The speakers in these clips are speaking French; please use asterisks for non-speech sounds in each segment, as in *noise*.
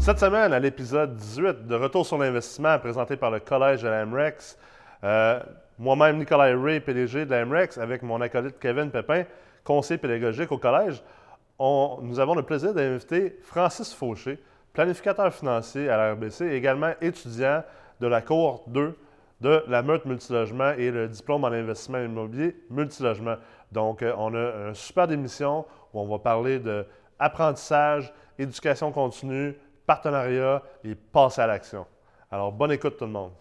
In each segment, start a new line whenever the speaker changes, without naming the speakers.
Cette semaine, à l'épisode 18 de Retour sur l'investissement présenté par le Collège de la MREX, euh, moi-même Nicolas Ray, PDG de la MREX, avec mon acolyte Kevin Pépin, conseiller pédagogique au collège, nous avons le plaisir d'inviter Francis Fauché, planificateur financier à la RBC, et également étudiant de la cohorte 2 de la Meurthe Multilogement et le diplôme en investissement immobilier Multilogement. Donc, euh, on a une super émission où on va parler de apprentissage, éducation continue, partenariat et passer à l'action. Alors, bonne écoute tout le monde.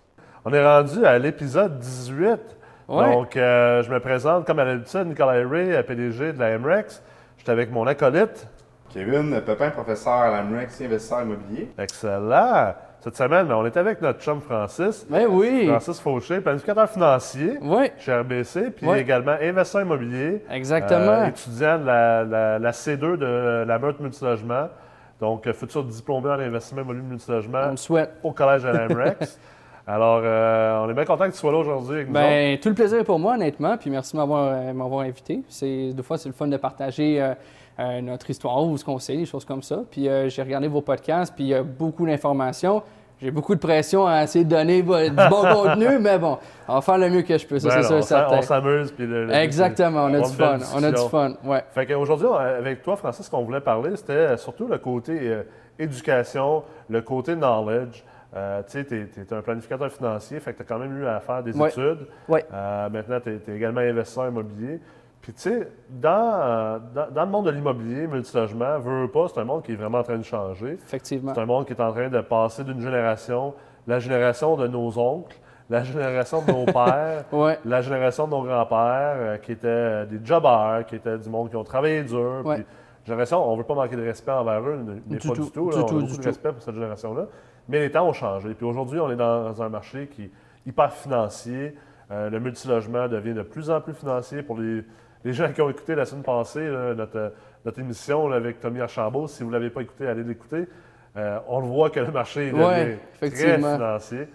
On est rendu à l'épisode 18.
Ouais.
Donc, euh, je me présente comme à l'habitude, Nicolas Ray, PDG de la MREX. Je suis avec mon acolyte.
Kevin Pepin, professeur à la MREX, investisseur immobilier.
Excellent. Cette semaine, ben, on est avec notre chum Francis.
Ben oui.
Francis Fauché, planificateur financier
Oui,
chez RBC, puis également investisseur immobilier.
exactement.
Euh, étudiant de la, la- la C2 de la Meurthe Multilogement. Donc, euh, futur diplômé en investissement immobilier multilogement
On le souhaite.
au collège de la *laughs* MREX. Alors, euh, on est bien content que tu sois là aujourd'hui avec nous autres.
Ben, tout le plaisir est pour moi, honnêtement. Puis merci de m'avoir euh, invité. C'est, des fois, c'est le fun de partager euh, euh, notre histoire ou ce qu'on sait, des choses comme ça. Puis j'ai regardé vos podcasts, puis il y a beaucoup d'informations. J'ai beaucoup de pression à essayer de donner du bon *laughs* contenu, mais bon, on va faire le mieux que je peux, ça,
Ben
c'est
non,
sûr,
on s'amuse. puis le- le-
Exactement, on a du fun. On a du fun, ouais.
Fait qu'aujourd'hui, avec toi, Francis, ce qu'on voulait parler, c'était surtout le côté euh, éducation, le côté knowledge. Euh, tu sais, tu es, un planificateur financier, fait que tu as quand même eu à faire des
Ouais.
études.
Ouais.
Euh, maintenant, tu es, également investisseur immobilier. Puis, tu sais, dans, euh, dans, dans le monde de l'immobilier, multilogement, veut, veut pas, c'est un monde qui est vraiment en train de changer.
Effectivement.
C'est un monde qui est en train de passer d'une génération, la génération de nos oncles, la génération de nos *laughs* pères,
Ouais.
la génération de nos grands-pères, euh, qui étaient euh, des jobbers, qui étaient du monde qui ont travaillé dur.
Ouais.
Puis, génération, on ne veut pas manquer de respect envers eux, mais
Du
pas
tout,
du tout. là.
du
on
tout,
a
du
beaucoup de
tout.
respect pour cette génération-là. Mais les temps ont changé. Puis aujourd'hui, on est dans un marché qui est hyper financier. Euh, le multilogement devient de plus en plus financier pour les, les gens qui ont écouté la semaine passée là, notre, notre émission là, avec Tommy Archambault. Si vous ne l'avez pas écouté, allez l'écouter. Euh, on le voit que le marché
Ouais,
très financier.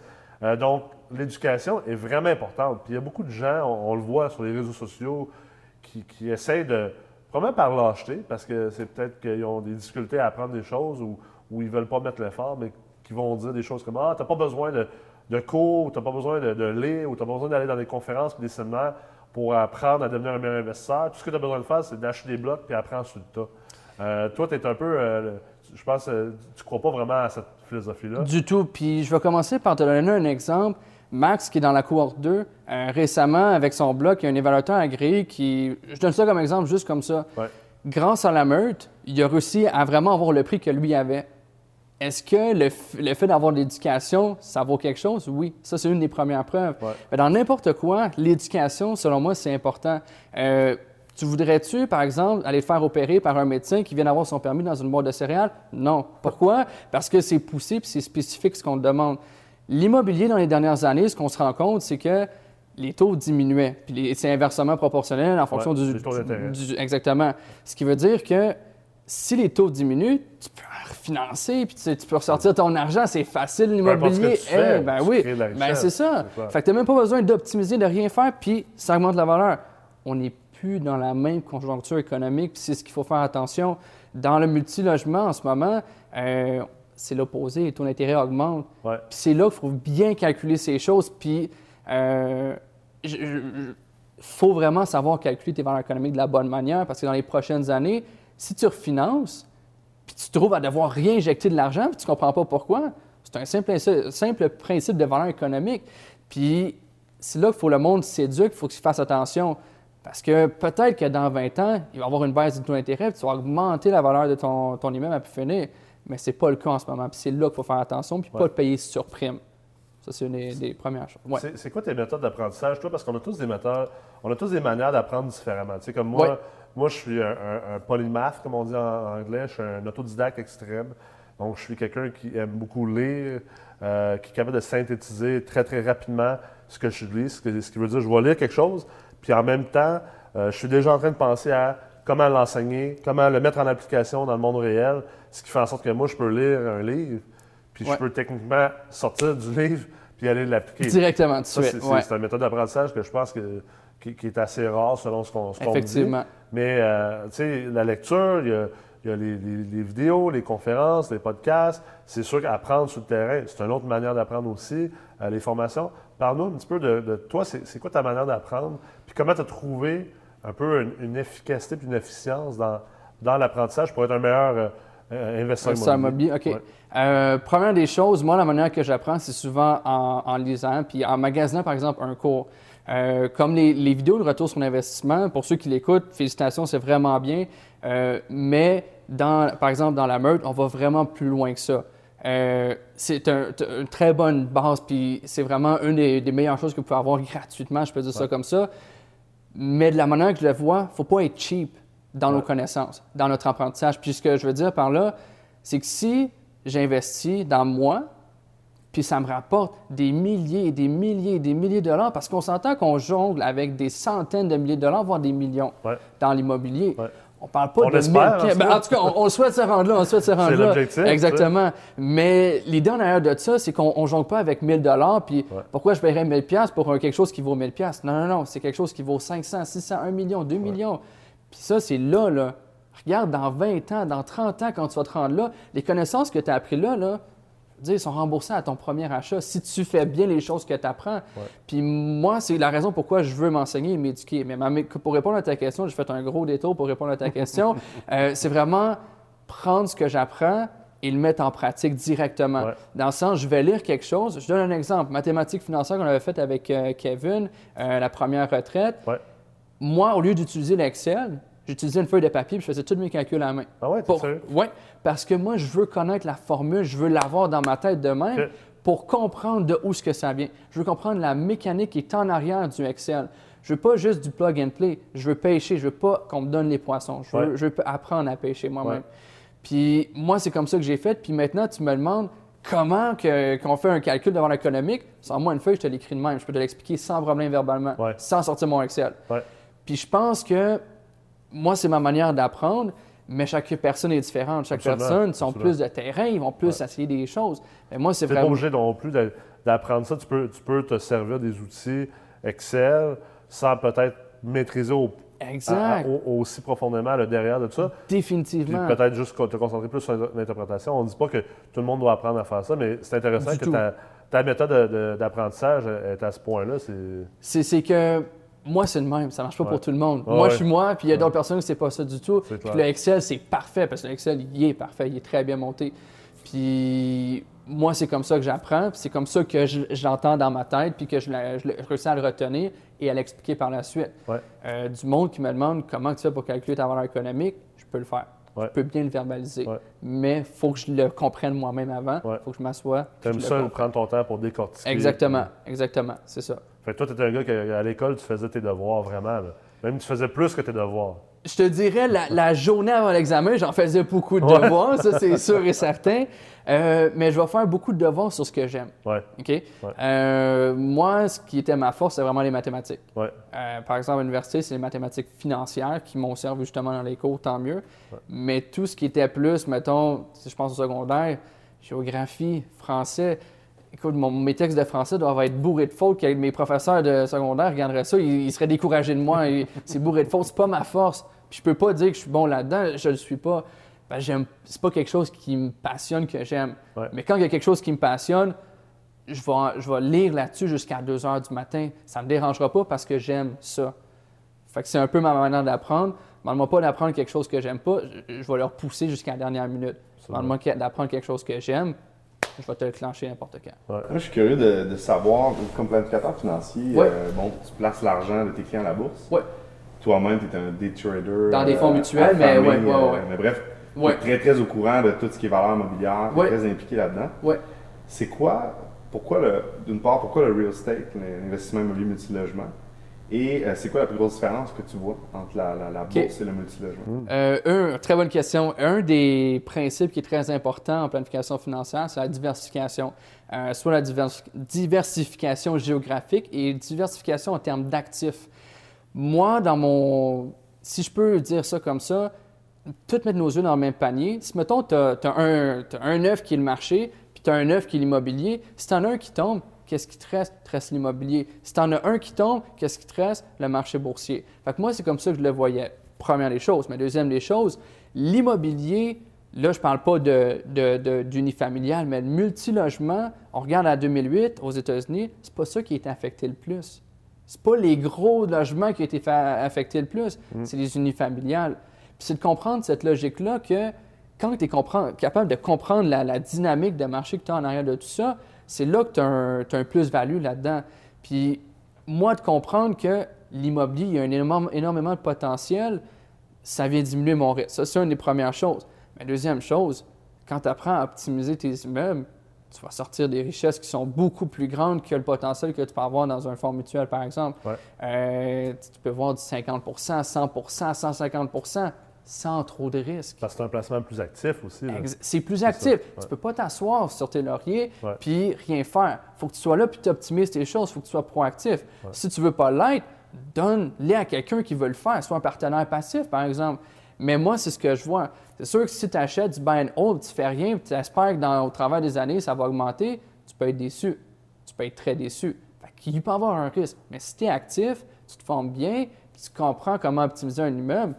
Euh, donc, l'éducation est vraiment importante. Puis il y a beaucoup de gens, on, on le voit sur les réseaux sociaux, qui, qui essayent de, probablement par lâcheté, parce que c'est peut-être qu'ils ont des difficultés à apprendre des choses ou, ou ils ne veulent pas mettre l'effort, mais qui vont dire des choses comme Ah, tu n'as pas besoin de, de cours, tu n'as pas besoin de, de lire, ou tu n'as pas besoin d'aller dans des conférences et des séminaires pour apprendre à devenir un meilleur investisseur. Tout ce que tu as besoin de faire, c'est d'acheter des blocs puis apprendre sur le tas. Euh, toi, tu es un peu, euh, je pense, euh, tu ne crois pas vraiment à cette philosophie-là.
Du tout. Puis je vais commencer par te donner un exemple. Max, qui est dans la cohorte 2, euh, récemment, avec son blog, il y a un évaluateur agréé qui. Je donne ça comme exemple, juste comme ça.
Ouais.
Grâce à la meute, il a réussi à vraiment avoir le prix que lui avait. Est-ce que le, le fait d'avoir de l'éducation, ça vaut quelque chose? Oui. Ça, c'est une des premières preuves.
Ouais.
Mais dans n'importe quoi, l'éducation, selon moi, c'est important. Euh, tu voudrais-tu, par exemple, aller te faire opérer par un médecin qui vient d'avoir son permis dans une boîte de céréales? Non. Pourquoi? Parce que c'est poussé puis c'est spécifique ce qu'on te demande. L'immobilier, dans les dernières années, ce qu'on se rend compte, c'est que les taux diminuaient. Puis c'est inversement proportionnel en fonction
Ouais,
du,
taux d'intérêt.
Exactement. Ce qui veut dire que si les taux diminuent, tu peux refinancer, puis tu, sais, tu peux ressortir ton argent, c'est facile
ce
l'immobilier.
fais,
Eh, ben oui, ben c'est ça. Fait que tu n'as même pas besoin d'optimiser, de rien faire, puis ça augmente la valeur. On n'est plus dans la même conjoncture économique, puis c'est ce qu'il faut faire attention. Dans le multilogement en ce moment, euh, c'est l'opposé, les taux d'intérêt augmentent.
Ouais.
Puis c'est là qu'il faut bien calculer ces choses. Puis euh, il faut vraiment savoir calculer tes valeurs économiques de la bonne manière parce que dans les prochaines années, si tu refinances, puis tu te trouves à devoir réinjecter de l'argent, puis tu ne comprends pas pourquoi, c'est un simple, simple principe de valeur économique. Puis c'est là qu'il faut le monde s'éduque, il faut qu'il fasse attention. Parce que peut-être que dans 20 ans, il va y avoir une baisse du taux d'intérêt, puis tu vas augmenter la valeur de ton, ton immeuble à pu finir. Mais ce n'est pas le cas en ce moment. Puis c'est là qu'il faut faire attention, puis pas le payer sur prime. Ça, c'est une des, des premières choses. Ouais.
C'est- C'est quoi tes méthodes d'apprentissage, toi? Parce qu'on a tous des méthodes, on a tous des manières d'apprendre différemment. Tu sais, comme moi,
Ouais.
Moi, je suis un, un- un polymath, comme on dit en anglais. Je suis un autodidacte extrême. Donc, je suis quelqu'un qui aime beaucoup lire, euh, qui est capable de synthétiser très, très rapidement ce que je lis. Ce, que- ce qui veut dire, je vais lire quelque chose, puis en même temps, euh, je suis déjà en train de penser à comment l'enseigner, comment le mettre en application dans le monde réel, ce qui fait en sorte que moi, je peux lire un livre, puis
Ouais.
je peux techniquement sortir du livre, puis aller l'appliquer.
Directement, tout de
Ça,
suite.
c'est
ouais.
c'est une méthode d'apprentissage que je pense que, qui, qui est assez rare selon ce qu'on dit.
Effectivement.
Mais, euh, tu sais, la lecture, il y a, il y a les, les- les vidéos, les conférences, les podcasts. C'est sûr qu'apprendre sur le terrain, c'est une autre manière d'apprendre aussi, euh, les formations. Parle-nous un petit peu de, de toi, c'est quoi ta manière d'apprendre? Puis comment tu as trouvé un peu une, une efficacité puis une efficience dans, dans l'apprentissage pour être un meilleur euh, euh, investisseur immobilier?
immobilier, OK.
Ouais.
Euh, première des choses, moi, la manière que j'apprends, c'est souvent en, en lisant, puis en magasinant, par exemple, un cours. Euh, comme les, les vidéos de retour sur l'investissement, pour ceux qui l'écoutent, félicitations, c'est vraiment bien. Euh, mais, dans, par exemple, dans la meute, on va vraiment plus loin que ça. Euh, c'est un- une très bonne base, puis c'est vraiment une des, des meilleures choses que vous pouvez avoir *laughs* gratuitement, je peux dire ça comme ça. Mais de la manière que je le vois, faut pas être cheap dans nos connaissances, dans notre apprentissage. Puis ce que je veux dire par là, c'est que si j'investis dans moi, puis ça me rapporte des milliers et des milliers et des milliers de dollars, parce qu'on s'entend qu'on jongle avec des centaines de milliers de dollars, voire des millions
Ouais.
dans l'immobilier.
Ouais.
On parle pas
On
de
l'espère,
1000
en
pieds.
tout
Ben,
cas.
en tout cas, on, on souhaite se rendre là, on souhaite se rendre là.
l'objectif, tu sais.
Exactement. Mais l'idée en arrière de ça, c'est qu'on ne jongle pas avec 1000 dollars, puis
Ouais.
pourquoi je paierais 1000 pièces pour un- quelque chose qui vaut 1000 pièces Non, non, non, c'est quelque chose qui vaut 500, 600, 1 million, 2 millions. Puis ça, c'est là, là. Regarde, dans 20 ans, dans 30 ans, quand tu vas te rendre là, les connaissances que tu as apprises là, là, dire, sont remboursées à ton premier achat si tu fais bien les choses que tu apprends. Puis moi, c'est la raison pourquoi je veux m'enseigner et m'éduquer. Mais ma- pour répondre à ta question, j'ai fait un gros détour pour répondre à ta question. *laughs* Euh, c'est vraiment prendre ce que j'apprends et le mettre en pratique directement.
Ouais.
Dans le sens, je vais lire quelque chose. Je donne un exemple. Mathématiques financières qu'on avait fait avec euh, Kevin, euh, la première retraite.
Ouais.
Moi, au lieu d'utiliser l'Excel, j'utilisais une feuille de papier et je faisais tous mes calculs à la main.
Ah ouais, t'es sérieux?
ouais, parce que moi, je veux connaître la formule, je veux l'avoir dans ma tête de même pour comprendre de où ce que ça vient. Je veux comprendre la mécanique qui est en arrière du Excel. Je veux pas juste du plug and play. Je veux pêcher. Je veux pas qu'on me donne les poissons. Je veux,
Ouais.
je veux apprendre à pêcher moi-même.
Ouais.
Puis moi, c'est comme ça que j'ai fait. Puis maintenant, tu me demandes comment que- qu'on fait un calcul devant l'économique. Sans moi, une feuille, je te l'écris de même. Je peux te l'expliquer sans problème verbalement,
Ouais.
sans sortir mon Excel. Puis je pense que moi, c'est ma manière d'apprendre, mais chaque personne est différente. Chaque
Absolument,
personne sont
absolument.
plus de terrain, ils vont plus essayer des choses. Mais moi, c'est
Tu n'es pas
vraiment.
obligé non plus d'apprendre ça. Tu peux, tu peux te servir des outils Excel sans peut-être maîtriser au-
Exact.
à- à- au- aussi profondément le derrière de ça. Puis
Définitivement.
peut-être juste te concentrer plus sur l'interprétation. On ne dit pas que tout le monde doit apprendre à faire ça, mais c'est intéressant
Du
que
tout.
ta, ta méthode de- de- d'apprentissage est à ce point-là. C'est
que moi, c'est le même. Ça marche pas
Ouais.
pour tout le monde.
Ouais,
moi, je suis moi, puis il y a d'autres personnes qui c'est pas ça du tout. Puis le Excel, c'est parfait parce que le Excel, il est parfait, il est très bien monté. Puis moi, c'est comme ça que j'apprends, puis c'est comme ça que je, je l'entends dans ma tête, puis que je, la- je le- je réussis à le retenir et à l'expliquer par la suite. Euh, du monde qui me demande comment tu fais pour calculer ta valeur économique, je peux le faire.
Ouais.
Je peux bien le verbaliser.
Ouais.
Mais il faut que je le comprenne moi-même avant. Il
Ouais.
faut que je m'assoie.
T'aimes ça, prendre ton temps pour décortiquer.
Exactement, exactement, c'est ça.
Fait que toi, tu étais un gars qu'à l'école, tu faisais tes devoirs vraiment. là. Même tu faisais plus que tes devoirs.
Je te dirais, la, la journée avant l'examen, j'en faisais beaucoup de
Ouais.
devoirs, ça c'est sûr et *laughs* certain. Euh, mais je vais faire beaucoup de devoirs sur ce que j'aime.
Ouais,
OK? Euh, moi, ce qui était ma force, c'est vraiment les mathématiques.
ouais,
Euh, par exemple, à l'université, c'est les mathématiques financières qui m'ont servi justement dans les cours, tant mieux. Mais tout ce qui était plus, mettons, si je pense au secondaire, géographie, français, écoute, mon- mes textes de français doivent être bourrés de fautes, que mes professeurs de secondaire regarderaient ça, ils, ils seraient découragés de moi. c'est bourré de fautes, c'est pas ma force. Puis je peux pas dire que je suis bon là-dedans, je le suis pas. Ben, j'aime, c'est pas quelque chose qui me passionne que j'aime.
Ouais.
Mais quand il y a quelque chose qui me passionne, je vais, je vais lire là-dessus jusqu'à 2 heures du matin. Ça ne me dérangera pas parce que j'aime ça. Fait que c'est un peu ma manière d'apprendre. Demande-moi pas d'apprendre quelque chose que j'aime pas, je, je vais leur pousser jusqu'à la dernière minute. Demande-moi d'apprendre quelque chose que j'aime, je vais te le clencher n'importe quand.
Moi, je suis curieux de, de savoir, comme planificateur financier,
Ouais.
euh, bon, tu places l'argent de tes clients à la bourse.
Ouais.
Toi-même, tu es un day trader.
Dans des fonds
euh,
mutuels, mais
affamé,
ouais, ouais,
euh,
ouais.
Mais bref,
Ouais.
très, très au courant de tout ce qui est valeur immobilière, tu
Ouais.
très impliqué là-dedans.
Ouais.
C'est quoi, pourquoi le, d'une part, pourquoi le real estate, l'investissement immobilier multilogement, et euh, c'est quoi la plus grosse différence que tu vois entre la, la, la bourse et le multilogement?
Euh, un, très bonne question. Un des principes qui est très important en planification financière, c'est la diversification. Euh, soit la divers- diversification géographique et diversification en termes d'actifs. Moi, dans mon. Si je peux dire ça comme ça, tout mettre nos œufs dans le même panier. Si, mettons, tu as, un, œuf qui est le marché, puis tu as un œuf qui est l'immobilier, si tu en as un qui tombe, qu'est-ce qui te reste? Il te reste l'immobilier. Si tu en as un qui tombe, qu'est-ce qui te reste? Le marché boursier. Fait que moi, c'est comme ça que je le voyais. Première des choses. Mais deuxième des choses, l'immobilier, là, je ne parle pas d'unifamilial, de, de, mais le multilogement, on regarde à 2008 aux États-Unis, c'est pas ça qui été affecté le plus. C'est pas les gros logements qui ont été affectés le plus, mm. c'est les unifamiliales. Puis c'est de comprendre cette logique-là que quand tu es capable de comprendre la, dynamique de marché que tu as en arrière de tout ça, c'est là que tu as un, plus-value là-dedans. Puis moi, de comprendre que l'immobilier, il y a un énormément de potentiel, ça vient diminuer mon risque. Ça, c'est une des premières choses. Mais deuxième chose, quand tu apprends à optimiser tes immeubles, tu vas sortir des richesses qui sont beaucoup plus grandes que le potentiel que tu peux avoir dans un fonds mutuel, par exemple. Euh, tu peux voir du 50% 100% 150% sans trop de risques.
Parce que c'est un placement plus actif aussi.
C'est plus actif. Tu ne peux pas t'asseoir sur tes lauriers puis rien faire. Il faut que tu sois là puis tu optimises tes choses. Il faut que tu sois proactif. Si tu ne veux pas l'être, donne-les à quelqu'un qui veut le faire, soit un partenaire passif, par exemple. Mais moi, c'est ce que je vois. C'est sûr que si tu achètes du buy and hold, tu ne fais rien, tu espères que au travers des années, ça va augmenter, tu peux être déçu. Tu peux être très déçu. Il peut y avoir un risque. Mais si tu es actif, tu te formes bien, tu comprends comment optimiser un immeuble,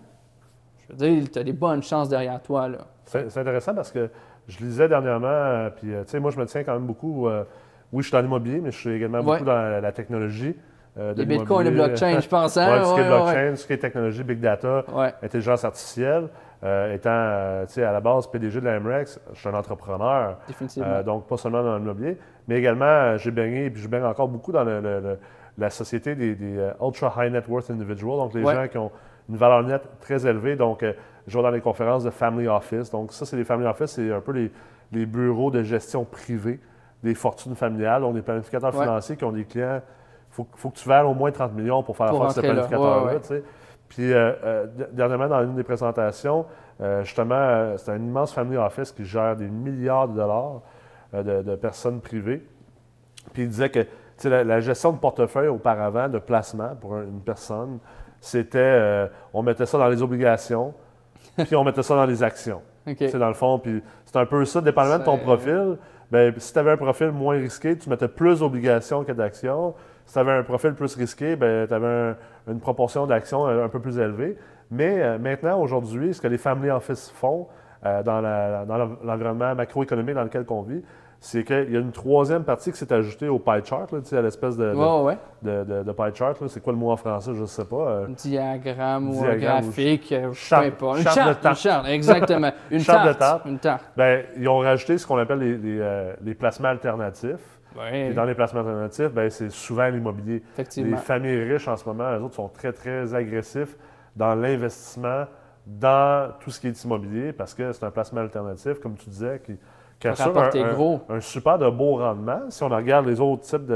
je veux dire, tu as des bonnes chances derrière toi.
C'est, intéressant parce que je lisais dernièrement, euh, puis euh, tu sais, moi, je me tiens quand même beaucoup. Euh, oui, je suis dans l'immobilier, mais je suis également beaucoup dans la, technologie.
Euh, les bitcoins, les blockchains, je pense. *laughs* Hein?
Oui, ce qui est blockchain, ce qui est technologie, big data, intelligence artificielle. étant tu sais, à la base PDG de la MREX, je suis un entrepreneur.
Définitivement.
donc, pas seulement dans l'immobilier, mais également, j'ai baigné, puis je baigne encore beaucoup dans la société des, des ultra high net worth individuals, donc les gens qui ont une valeur nette très élevée. Donc, euh, je vais dans les conférences de Family Office. Donc, ça, c'est les Family Office, c'est un peu les, bureaux de gestion privée des fortunes familiales. On des planificateurs financiers qui ont des clients. Il faut, que tu vales au moins 30 millions pour faire affaire ce planificateur-là. Puis, euh, euh, dernièrement, dans une des présentations, justement, c'est un immense Family Office qui gère des milliards de dollars de, personnes privées. Puis, il disait que la, la, gestion de portefeuille auparavant, de placement pour une personne, c'était, euh, on mettait ça dans les obligations, *laughs* puis on mettait ça dans les actions. C'est dans le fond, puis c'est un peu ça, dépendamment de ton profil. Bien, si tu avais un profil moins risqué, tu mettais plus d'obligations que d'actions. Si tu avais un profil plus risqué, ben, tu avais une proportion d'actions un, peu plus élevée. Mais euh, maintenant, aujourd'hui, ce que les family office font euh, dans l'environnement macroéconomique dans lequel on vit, c'est qu'il y a une troisième partie qui s'est ajoutée au pie chart, là, à l'espèce de, de, de, pie chart. C'est quoi le mot en français? Je ne sais pas.
Euh, diagramme ou un graphique,
je ne sais pas.
Une charte, de Une charte, exactement. *laughs* Une charte, de tarte. Une tarte.
Ben, ils ont rajouté ce qu'on appelle les, les, euh, les, placements alternatifs. Et dans les placements alternatifs, ben, c'est souvent l'immobilier. Les familles riches en ce moment, elles autres sont très, très agressifs dans l'investissement dans tout ce qui est immobilier parce que c'est un placement alternatif, comme tu disais, qui qui assure un, super de beau rendement si on regarde les autres types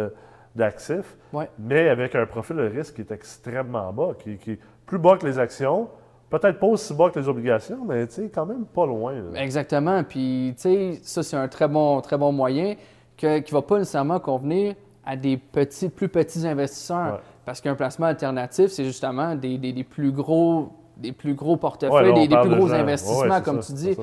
d'actifs, mais avec un profil de risque qui est extrêmement bas, qui, est plus bas que les actions, peut-être pas aussi bas que les obligations, mais quand même pas loin.
Exactement. Puis, ça, c'est un très bon, très bon moyen qui ne va pas nécessairement convenir à des petits, plus petits investisseurs. Parce qu'un placement alternatif, c'est justement des, plus gros des plus gros portefeuilles, des, plus gros investissements, comme tu dis.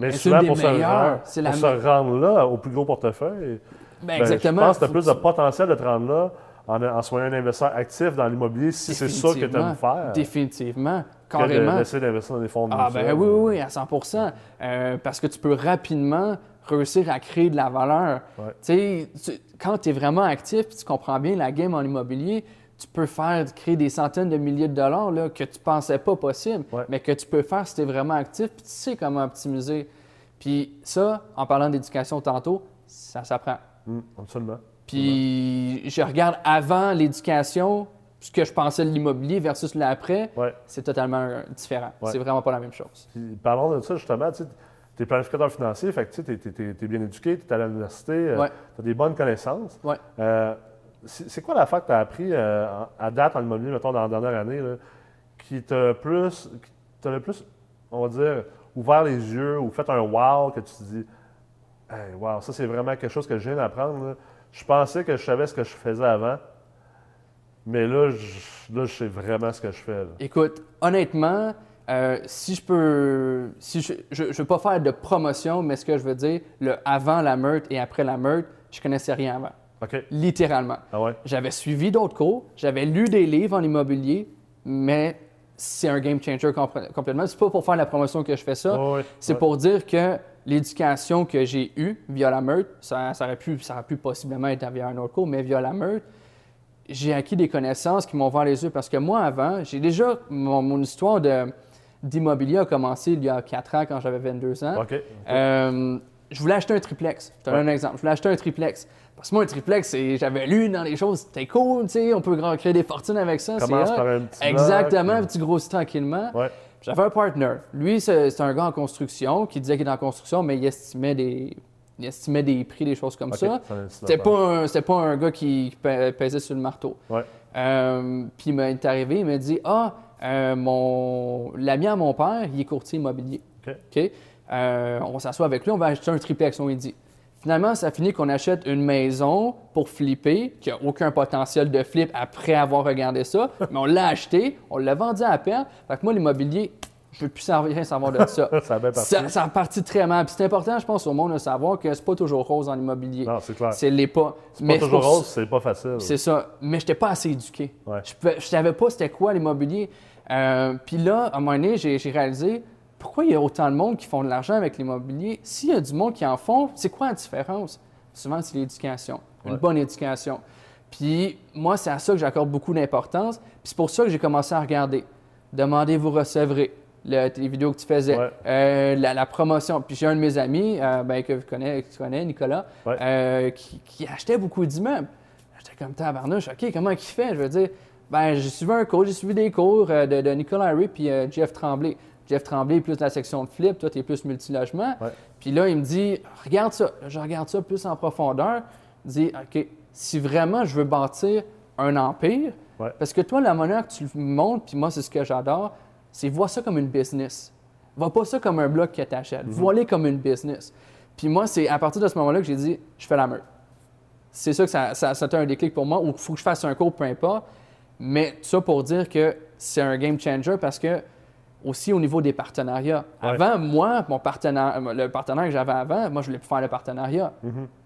Mais souvent, pour, se rendre, là, au plus gros portefeuille,
ben, exactement.
je pense que tu as plus de potentiel de te rendre là en, en soyant un investisseur actif dans l'immobilier si c'est ça que tu aimes faire.
Définitivement. Carrément.
d'essayer d'investir dans des fonds de
Ah, ben oui, oui, oui, à 100% euh, Parce que tu peux rapidement réussir à créer de la valeur. Tu sais, quand tu es vraiment actif et tu comprends bien la game en immobilier, tu peux faire, créer des centaines de milliers de dollars là, que tu ne pensais pas possible, mais que tu peux faire si tu es vraiment actif, puis tu sais comment optimiser. Puis ça, en parlant d'éducation tantôt, ça s'apprend.
Mmh, absolument.
Puis je regarde avant l'éducation, ce que je pensais de l'immobilier versus l'après, c'est totalement différent. C'est vraiment pas la même chose.
parlons de ça justement, tu es planificateur financier, fait que tu es, bien éduqué, tu es à l'université, euh, tu as des bonnes connaissances. Euh, c'est quoi la fois que tu as appris euh, à date en immobilier, mettons, dans la dernière année, qui t'a plus, qui le plus, on va dire, ouvert les yeux ou fait un wow que tu te dis, hey, wow, ça c'est vraiment quelque chose que je viens d'apprendre. Je pensais que je savais ce que je faisais avant, mais là, je, là, je sais vraiment ce que je fais.
Écoute, honnêtement, euh, si je peux, si je ne veux pas faire de promotion, mais ce que je veux dire, le avant la meurtre et après la meurtre, je connaissais rien avant. Littéralement.
Ah
j'avais suivi d'autres cours, j'avais lu des livres en immobilier, mais c'est un game changer complètement. C'est pas pour faire la promotion que je fais ça.
Ouais, ouais,
c'est
ouais.
pour dire que l'éducation que j'ai eue via la meute, ça, ça aurait pu, ça aurait pu possiblement être via un autre cours, mais via la meute, j'ai acquis des connaissances qui m'ont ouvert les yeux. Parce que moi, avant, j'ai déjà. Mon, mon histoire de- d'immobilier a commencé il y a 4 ans quand j'avais 22 ans. Euh, je voulais acheter un triplex. Je te donne un exemple. Je voulais acheter un triplex. Parce que moi, un triplex, j'avais lu dans les choses, c'était cool, tu sais, on peut créer des fortunes avec ça. c'est
Commence par un petit
Exactement,
puis
tu grossis tranquillement.
Ouais.
J'avais un partner. Lui, c'est un gars en construction qui disait qu'il est en construction, mais il estimait des, il estimait des prix, des choses comme ça.
c'est un
C'était pas, un- pas un gars qui pesait sur le marteau.
Ouais.
Euh, puis il m'est arrivé, il m'a dit Ah, euh, mon... l'ami à mon père, il est courtier immobilier.
OK.
Euh, on s'assoit avec lui, on va acheter un triplex, on lui dit. Finalement, ça finit qu'on achète une maison pour flipper, qui n'a aucun potentiel de flip après avoir regardé ça, mais on l'a acheté, on l'a vendu à peine. Fait que moi, l'immobilier, je ne veux plus rien savoir de *laughs* ça.
Ça a
ça, ça a parti très mal. Puis c'est important, je pense, au monde de savoir que c'est pas toujours rose en immobilier.
Non, c'est clair.
C'est l'est pas.
C'est pas toujours rose, c'est pas facile.
c'est ça. Mais je n'étais pas assez éduqué.
Ouais.
Je ne savais pas c'était quoi l'immobilier. Euh, Puis là, à un moment donné, j'ai j'ai réalisé pourquoi il y a autant de monde qui font de l'argent avec l'immobilier? S'il y a du monde qui en font, c'est quoi la différence? Souvent, c'est l'éducation. Une
Ouais.
bonne éducation. Puis moi, c'est à ça que j'accorde beaucoup d'importance. Puis c'est pour ça que j'ai commencé à regarder. Demandez, vous recevrez. Le- les vidéos que tu faisais,
Ouais.
Euh, la, la promotion. Puis j'ai un de mes amis euh, ben, que, vous connaissez, que tu connais, Nicolas,
Ouais.
euh, qui, qui achetait beaucoup d'immeubles. J'étais comme tabarnouche, OK, comment il fait? Je veux dire, ben, j'ai suivi un cours, j'ai suivi des cours de, de Nicolas Harry puis Jeff Tremblay. Jeff Tremblay est plus la section de flip, toi, tu es plus multilogement.
Ouais.
Puis là, il me dit, regarde ça. Je regarde ça plus en profondeur. Il dit, OK, si vraiment je veux bâtir un empire, parce que toi, la monnaie que tu le montres, puis moi, c'est ce que j'adore, c'est vois ça comme une business. Vois pas ça comme un bloc que tu achètes. Vois-les comme une business. Puis moi, c'est à partir de ce moment-là que j'ai dit, je fais la meute. C'est ça que ça, ça, ça a été un déclic pour moi, ou il faut que je fasse un cours, peu importe. Mais ça pour dire que c'est un game changer parce que aussi au niveau des partenariats.
Ouais.
Avant, moi, mon partenaire, le partenaire que j'avais avant, moi, je voulais plus faire le partenariat.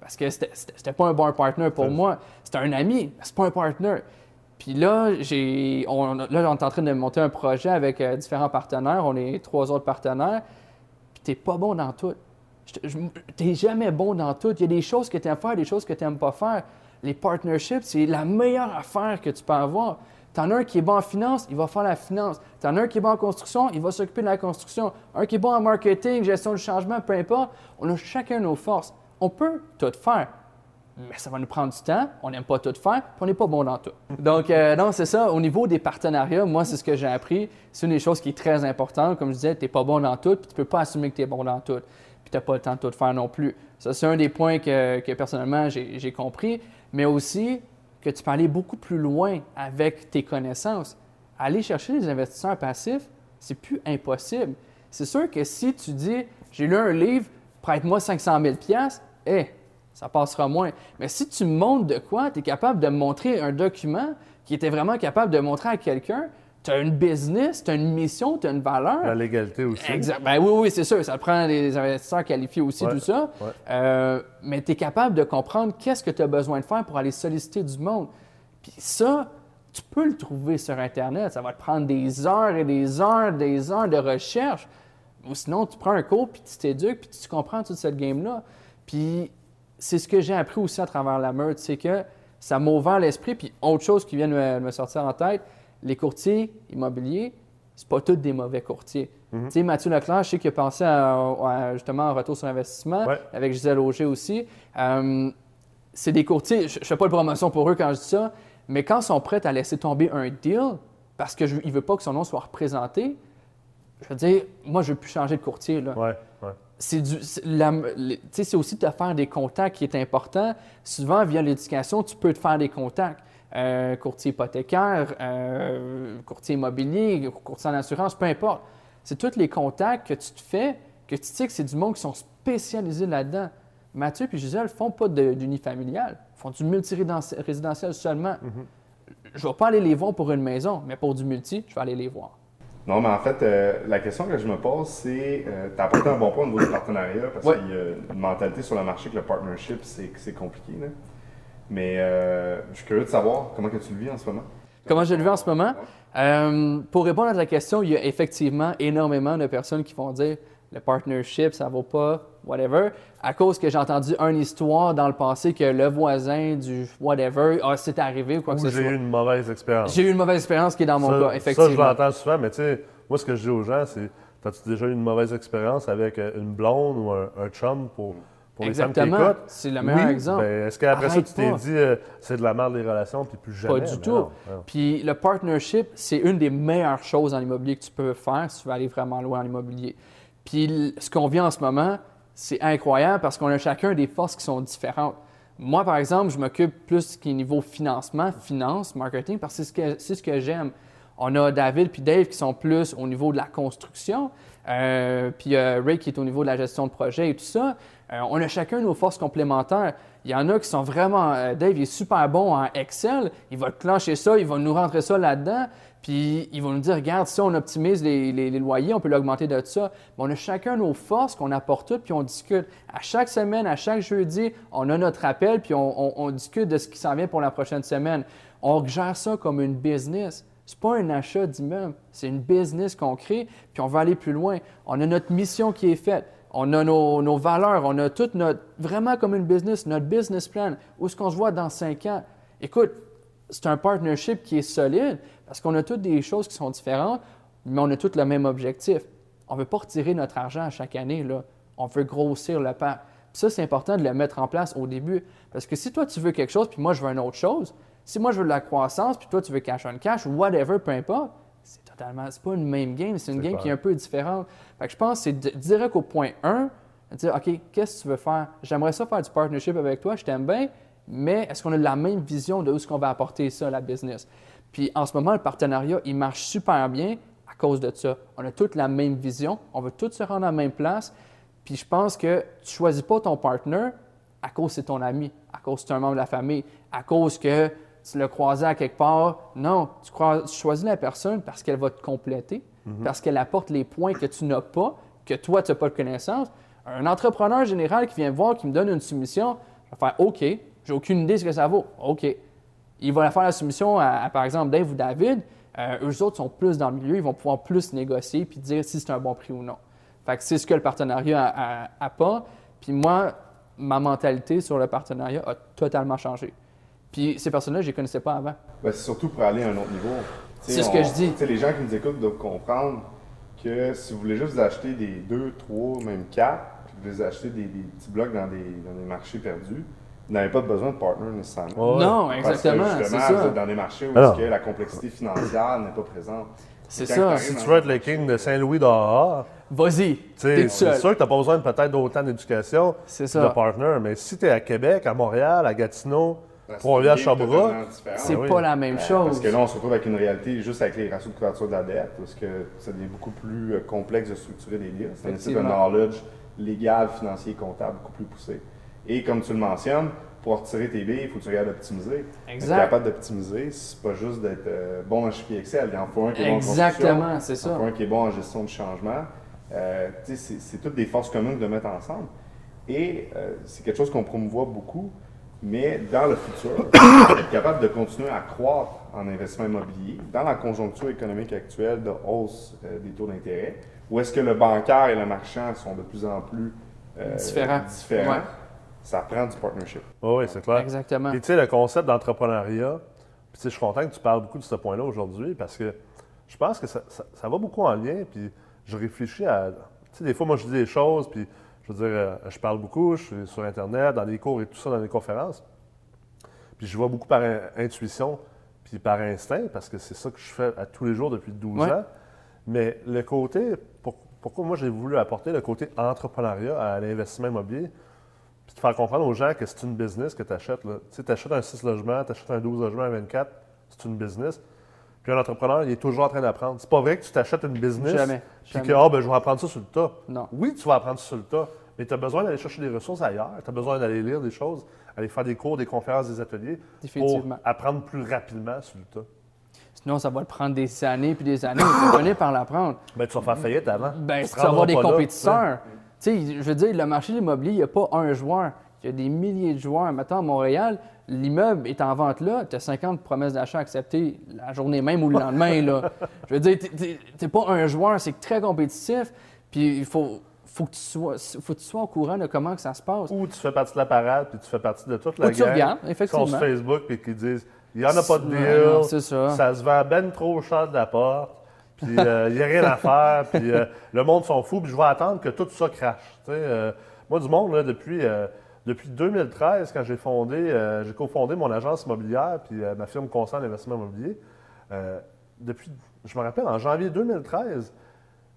Parce que c'était- pas un bon partner pour moi. C'était un ami, mais c'est pas un partner. Puis là, j'ai, on, là, on est en train de monter un projet avec euh, différents partenaires. On est trois autres partenaires. Puis t'es pas bon dans tout. T'es jamais bon dans tout. Il y a des choses que tu aimes faire, des choses que tu n'aimes pas faire. Les partnerships, c'est la meilleure affaire que tu peux avoir. T'en as un qui est bon en finance, il va faire la finance. T'en as un qui est bon en construction, il va s'occuper de la construction. Un qui est bon en marketing, gestion du changement, peu importe. On a chacun nos forces. On peut tout faire, mais ça va nous prendre du temps. On n'aime pas tout faire, puis on n'est pas bon dans tout. Donc, euh, non, c'est ça. Au niveau des partenariats, moi, c'est ce que j'ai appris. C'est une des choses qui est très importante. Comme je disais, tu n'es pas bon dans tout, puis tu peux pas assumer que tu es bon dans tout. Puis tu n'as pas le temps de tout faire non plus. Ça, c'est un des points que, que personnellement, j'ai compris. Mais aussi que tu peux aller beaucoup plus loin avec tes connaissances. Aller chercher des investisseurs passifs, c'est plus impossible. C'est sûr que si tu dis, j'ai lu un livre, prête-moi 500 000 eh, ça passera moins. Mais si tu montres de quoi, tu es capable de montrer un document qui était vraiment capable de montrer à quelqu'un, tu as une business, tu as une mission, tu as une valeur.
La légalité aussi.
Exact. Ben oui, oui, c'est sûr. Ça prend des investisseurs qualifiés aussi,
Ouais,
tout ça.
ouais.
Euh, mais tu es capable de comprendre qu'est-ce que tu as besoin de faire pour aller solliciter du monde. Puis ça, tu peux le trouver sur Internet. Ça va te prendre des heures et des heures, des heures de recherche. Ou sinon, tu prends un cours, puis tu t'éduques, puis tu comprends toute cette game-là. Puis c'est ce que j'ai appris aussi à travers la meute, c'est que ça m'a ouvert l'esprit. Puis autre chose qui vient de me, me sortir en tête, les courtiers immobiliers, c'est pas tous des mauvais courtiers.
Mhm.
Tu sais, Mathieu Leclerc, je sais qu'il a pensé à, à, justement en retour sur investissement,
Ouais.
avec Gisèle Auger aussi. Euh, c'est des courtiers, je ne fais pas de promotion pour eux quand je dis ça, mais quand ils sont prêts à laisser tomber un deal parce qu'il ne veut pas que son nom soit représenté, je veux dire, moi, je ne veux plus changer de courtier. Là
ouais.
C'est du- c'est aussi de faire des contacts qui est important. Souvent, via l'éducation, tu peux te faire des contacts. Euh, courtier hypothécaire, euh, courtier immobilier, courtier en assurance, peu importe. C'est tous les contacts que tu te fais, que tu sais que c'est du monde qui sont spécialisés là-dedans. Mathieu et Gisèle ne font pas de- d'unifamilial, ils font du multi-résidentiel seulement. Je ne vais pas aller les voir pour une maison, mais pour du multi, je vais aller les voir.
Non, mais en fait, euh, la question que je me pose, c'est euh, tu as apporté un bon point au niveau des partenariats parce
Ouais.
qu'il y a une mentalité sur le marché que le partnership, c'est c'est compliqué. Là. Mais euh, je suis curieux de savoir comment que tu le vis en ce moment.
Comment je le vis en ce moment? Euh, pour répondre à ta question, il y a effectivement énormément de personnes qui vont dire le partnership, ça vaut pas, whatever, à cause que j'ai entendu une histoire dans le passé que le voisin du whatever, ah, c'est arrivé ou quoi que ce
j'ai
soit.
eu une mauvaise expérience.
J'ai eu une mauvaise expérience qui est dans mon
ça,
cas,
Ça, je
effectivement.
l'entends souvent, mais tu sais, moi, ce que je dis aux gens, c'est T'as-tu déjà eu une mauvaise expérience avec euh, une blonde ou un, un chum pour, pour les femmes qui
Exactement.
écoutent?
C'est le meilleur
Oui,
exemple.
ben, Est-ce qu'après ça, tu t'es dit euh, c'est de la merde les relations, puis plus jamais?
Pas du tout.
non, non.
Puis le partnership, c'est une des meilleures choses en immobilier que tu peux faire si tu veux aller vraiment loin en immobilier. Puis ce qu'on vit en ce moment, c'est incroyable parce qu'on a chacun des forces qui sont différentes. Moi, par exemple, je m'occupe plus qui niveau financement, finance, marketing, parce que c'est ce que, j'aime. On a David puis Dave qui sont plus au niveau de la construction, euh, puis euh, Ray qui est au niveau de la gestion de projet et tout ça. Euh, on a chacun nos forces complémentaires. Il y en a qui sont vraiment. Dave est super bon en Excel. Il va clencher ça, il va nous rentrer ça là-dedans. Puis il va nous dire regarde, si on optimise les, les- loyers, on peut l'augmenter de ça. Mais on a chacun nos forces qu'on apporte toutes, puis on discute. À chaque semaine, à chaque jeudi, on a notre appel, puis on, on- discute de ce qui s'en vient pour la prochaine semaine. On gère ça comme une business. C'est pas un achat d'immeuble, c'est une business qu'on crée, puis on va aller plus loin. On a notre mission qui est faite. On a nos, nos valeurs, on a tout notre, vraiment comme une business, notre business plan. Où est-ce qu'on se voit dans cinq ans? Écoute, c'est un partnership qui est solide parce qu'on a toutes des choses qui sont différentes, mais on a tous le même objectif. On ne veut pas retirer notre argent à chaque année. Là. On veut grossir le pas. Puis ça, c'est important de le mettre en place au début. Parce que si toi, tu veux quelque chose, puis moi, je veux une autre chose, si moi, je veux de la croissance, puis toi, tu veux cash on cash, whatever, peu importe, c'est totalement, c'est pas une même game, c'est une game
clair.
qui est un peu différente. Fait que je pense que c'est di- direct au point 1, dire, OK, qu'est-ce que tu veux faire? J'aimerais ça faire du partnership avec toi, je t'aime bien, mais est-ce qu'on a la même vision de où est-ce qu'on va apporter ça, la business? Puis en ce moment, le partenariat, il marche super bien à cause de ça. On a toute la même vision, on veut tous se rendre à la même place. Puis je pense que tu choisis pas ton partner à cause que c'est ton ami, à cause que c'est un membre de la famille, à cause que tu l'as croisé à quelque part. Non, tu, crois- tu choisis la personne parce qu'elle va te compléter, parce qu'elle apporte les points que tu n'as pas, que toi, tu n'as pas de connaissance. Un entrepreneur général qui vient me voir, qui me donne une soumission, je vais faire OK, j'ai aucune idée de ce que ça vaut. OK. Il va faire la soumission à, à, par exemple, Dave ou David. Euh, eux autres sont plus dans le milieu, ils vont pouvoir plus négocier puis dire si c'est un bon prix ou non. Fait que c'est ce que le partenariat apporte. Puis moi, ma mentalité sur le partenariat a totalement changé. Puis ces personnes-là, je ne les connaissais pas avant.
Ben, c'est surtout pour aller à un autre niveau.
C'est ce que je dis.
Les gens qui nous écoutent doivent comprendre que si vous voulez juste acheter des 2, 3, même 4, puis vous voulez acheter des, des petits blocs dans des, dans des marchés perdus, vous n'avez pas besoin de partner nécessairement.
Ouais.
Non,
Parce
exactement,
que
c'est
justement,
ça.
vous êtes dans des marchés où
Alors.
que la complexité financière n'est pas présente.
C'est ça.
Si tu veux être le king de Saint-Louis dehors,
Vas-y,
c'est sûr que tu n'as pas besoin peut-être d'autant d'éducation
C'est
de partner, mais si tu es à Québec, à Montréal, à Gatineau,
ben, c'est
Sherbrooke,
totalement différente.
C'est
oui.
pas la même
Parce
chose.
que là, on se retrouve avec une réalité juste avec les ratios de couverture de la dette, parce que ça devient beaucoup plus euh, complexe de structurer des. Ça nécessite un
Effectivement.
knowledge légal, financier et comptable beaucoup plus poussé. Et comme tu le mentionnes, pour retirer tes billes, il faut que tu regardes d'optimiser.
Exact.
Être capable d'optimiser, c'est pas juste d'être euh, bon le chiffre Excel. Il en faut un qui est bon en
Exactement, c'est
Il en
ça.
faut un qui est bon en gestion de changement. Euh, c'est toutes des forces communes de mettre ensemble. Et euh, c'est quelque chose qu'on promouvoit beaucoup, mais dans le futur, *coughs* être capable de continuer à croître en investissement immobilier dans la conjoncture économique actuelle de hausse des taux d'intérêt, où est-ce que le bancaire et le marchand sont de plus en plus
Différents.
différents,
Ouais.
Ça prend du partnership.
oui, oui, c'est clair.
Exactement.
Puis tu sais, le concept d'entrepreneuriat, puis je suis content que tu parles beaucoup de ce point-là aujourd'hui parce que je pense que ça, ça- ça va beaucoup en lien. Puis je réfléchis à. Tu sais, des fois, moi, je dis des choses, puis je veux dire, euh, je parle beaucoup, je suis sur Internet, dans les cours et tout ça, dans les conférences. Puis je vois beaucoup par in- intuition, puis par instinct, parce que c'est ça que je fais à tous les jours depuis 12
Ouais.
ans. Mais le côté, pour- pourquoi moi j'ai voulu apporter le côté entrepreneuriat à l'investissement immobilier, puis de faire comprendre aux gens que c'est une business que tu achètes. Tu sais, achètes un 6 logements, tu achètes un 12 logements, un 24, c'est une business. Puis un entrepreneur, il est toujours en train d'apprendre. C'est pas vrai que tu t'achètes une business,
Jamais,
puis que ah, ben, je vais apprendre ça sur le tas.
Non.
Oui, tu vas apprendre ça sur le tas, mais tu as besoin d'aller chercher des ressources ailleurs. Tu as besoin d'aller lire des choses, aller faire des cours, des conférences, des ateliers pour
Définitivement.
apprendre plus rapidement sur le tas.
Sinon, ça va te prendre des années puis des années. Tu vas finir par l'apprendre.
Ben, tu vas faire faillite avant.
Ben,
Tu
tu vas avoir des
là,
compétiteurs. Tu je veux dire, le marché de l'immobilier, il n'y a pas un joueur. Il y a des milliers de joueurs. Maintenant, à Montréal, l'immeuble est en vente là, tu as 50 promesses d'achat acceptées la journée même ou le lendemain. *laughs* là. Je veux dire, tu n'es pas un joueur, c'est très compétitif, puis il faut, faut, que tu sois, faut que tu sois au courant de comment que ça se passe.
Ou tu fais partie de la parade, puis tu fais partie de toute la
Ou tu
gang
regardes,
qui sont
effectivement.
sur Facebook, puis qui disent il n'y en a pas de
non,
deal,
c'est ça.
ça se vend ben trop cher de la porte, puis il n'y a rien à faire, puis euh, le monde s'en fout, puis je vais attendre que tout ça crache. Euh, moi, du monde, là, depuis, euh, depuis 2013, quand j'ai fondé, j'ai cofondé mon agence immobilière, puis ma firme Constant d'Investissement Immobilier, depuis, je me rappelle, en janvier 2013,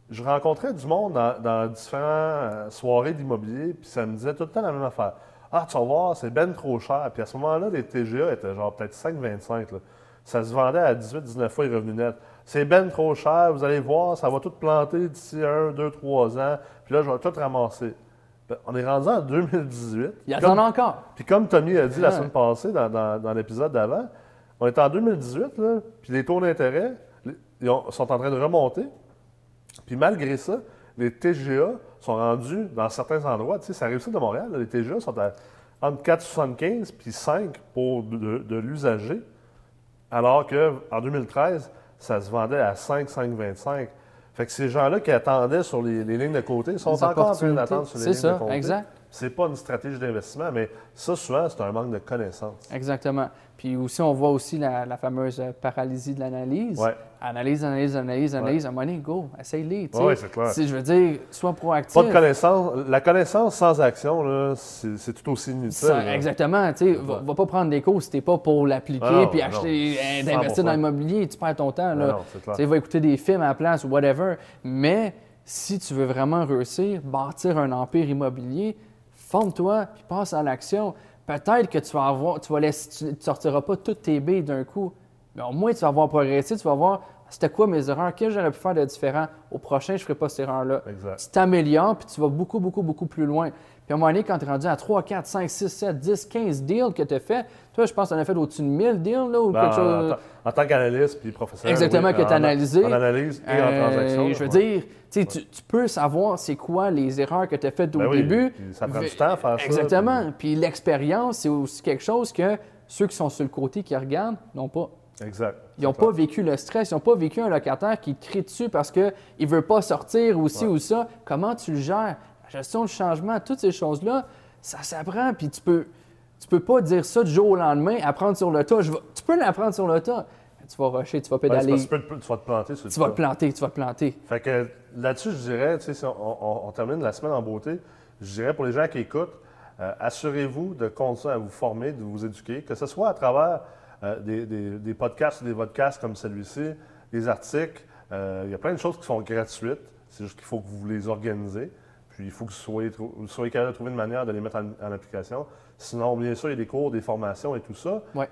je rencontrais du monde dans, dans différentes soirées d'immobilier, puis ça me disait tout le temps la même affaire. Ah, tu vas voir, c'est ben trop cher. Puis à ce moment-là, les TGA étaient genre peut-être 5,25. Ça se vendait à 18-19 fois les revenus nets. C'est ben trop cher, vous allez voir, ça va tout planter d'ici un, deux, trois ans. Puis là, je vais tout ramasser. Ben, on est rendu en 2018.
Il y en a encore.
puis comme Tommy a dit la semaine passée dans, dans- dans l'épisode d'avant, on est en 2018, là, puis les taux d'intérêt les- ils ont- sont en train de remonter. Puis malgré ça, les TGA sont rendus dans certains endroits. Tu sais, ça réussit de Montréal, là, les TGA sont à, entre 4,75 puis 5 pour de l'usager, alors qu'en 2013, ça se vendait à 5, 5,25. Fait que ces gens-là qui attendaient sur les, les lignes de côté sont encore en train d'attendre sur les
C'est
lignes de
ça,
côté.
exact.
C'est pas une stratégie d'investissement, mais ça, souvent, c'est un manque de connaissances.
Exactement. Puis aussi, on voit aussi la, la fameuse paralysie de l'analyse.
Ouais.
Analyse, analyse, analyse, analyse. À un moment donné, go, essaye-les.
Ouais, c'est clair.
Si je veux dire, sois proactif.
Pas de connaissance. La connaissance sans action, c'est tout aussi inutile.
Ça, exactement. Tu sais, va, va pas prendre des cours si t'es pas pour l'appliquer puis acheter, euh,
100%.
d'investir dans l'immobilier. Tu perds ton temps. Là.
non, c'est clair.
Tu sais, va écouter des films à la place ou whatever. Mais si tu veux vraiment réussir, bâtir un empire immobilier, forme-toi puis passe à l'action. Peut-être que tu vas avoir, tu vas laisser, tu, tu sortiras pas toutes tes billes d'un coup, mais au moins tu vas avoir progressé, tu vas voir c'était quoi mes erreurs, qu'est-ce que j'aurais pu faire de différent? Au prochain, je ferai pas cette erreur-là. Tu t'améliores puis tu vas beaucoup, beaucoup, beaucoup plus loin. Puis à un moment donné, quand tu es rendu à 3, 4, 5, 6, 7, 10, 15 deals que tu as fait, toi, je pense que tu en as fait au-dessus de 1000 deals là, ou
Ben,
quelque chose.
en, tant- en tant qu'analyste puis professionnel.
Exactement,
oui,
que tu as analysé.
En analyse et en
Euh,
transaction.
Je veux
ouais.
dire, tu sais, tu, tu peux savoir c'est quoi les erreurs que tu as faites au
Ben oui,
début.
puis ça prend du temps à faire ça,
Exactement. Puis l'expérience, c'est aussi quelque chose que ceux qui sont sur le côté qui regardent n'ont pas.
Exact.
Ils n'ont pas vécu le stress, ils n'ont pas vécu un locataire qui te crie dessus parce qu'il ne veut pas sortir ou ci
Ouais.
ou ça. Comment tu le gères? La gestion du changement, toutes ces choses-là, ça s'apprend. Puis tu peux, tu peux pas dire ça du jour au lendemain, apprendre sur le tas. Je vais- tu peux l'apprendre sur le tas. Tu vas rusher, tu vas pédaler,
tu, peux te- tu vas te planter sur le
tu vas te planter, tu vas te planter.
Fait que là-dessus, je dirais, tu sais, si on, on- on termine la semaine en beauté, je dirais pour les gens qui écoutent, euh, assurez-vous de continuer à vous former, de vous éduquer, que ce soit à travers euh, des, des- des podcasts ou des podcasts comme celui-ci, des articles. euh, il y a plein de choses qui sont gratuites. C'est juste qu'il faut que vous les organisez. Puis il faut que vous soyez, trou- vous soyez capable de trouver une manière de les mettre en, en application. Sinon, bien sûr, il y a des cours, des formations et tout ça.
Ouais.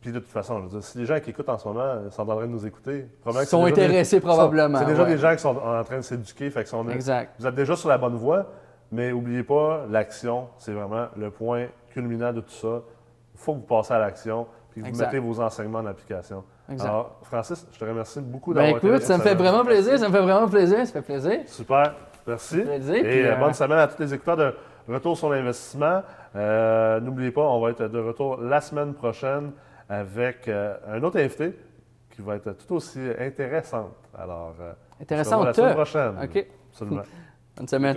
Puis de toute façon, je veux dire, si les gens qui écoutent en ce moment euh, sont en train de nous écouter, probablement
Sont
des-
intéressés probablement,
C'est déjà
ouais.
des gens qui sont en train de s'éduquer. Fait que sont-
Exact.
vous êtes déjà sur la bonne voie, mais n'oubliez pas, l'action, c'est vraiment le point culminant de tout ça. Il faut que vous passiez à l'action puis que vous
Exact.
mettez vos enseignements en application.
Exact.
Alors, Francis, je te remercie beaucoup
Ben
d'avoir été là
écoute, ça me fait vraiment plaisir, ça me fait vraiment plaisir, ça fait plaisir.
Super. Merci.
Plaisir,
Et euh,
euh,
bonne semaine à tous les écouteurs de Retour sur l'investissement. Euh, N'oubliez pas, on va être de retour la semaine prochaine avec euh, un autre invité qui va être tout aussi intéressante. Alors, euh,
Intéressante.
la semaine prochaine.
OK.
Absolument.
Bonne semaine.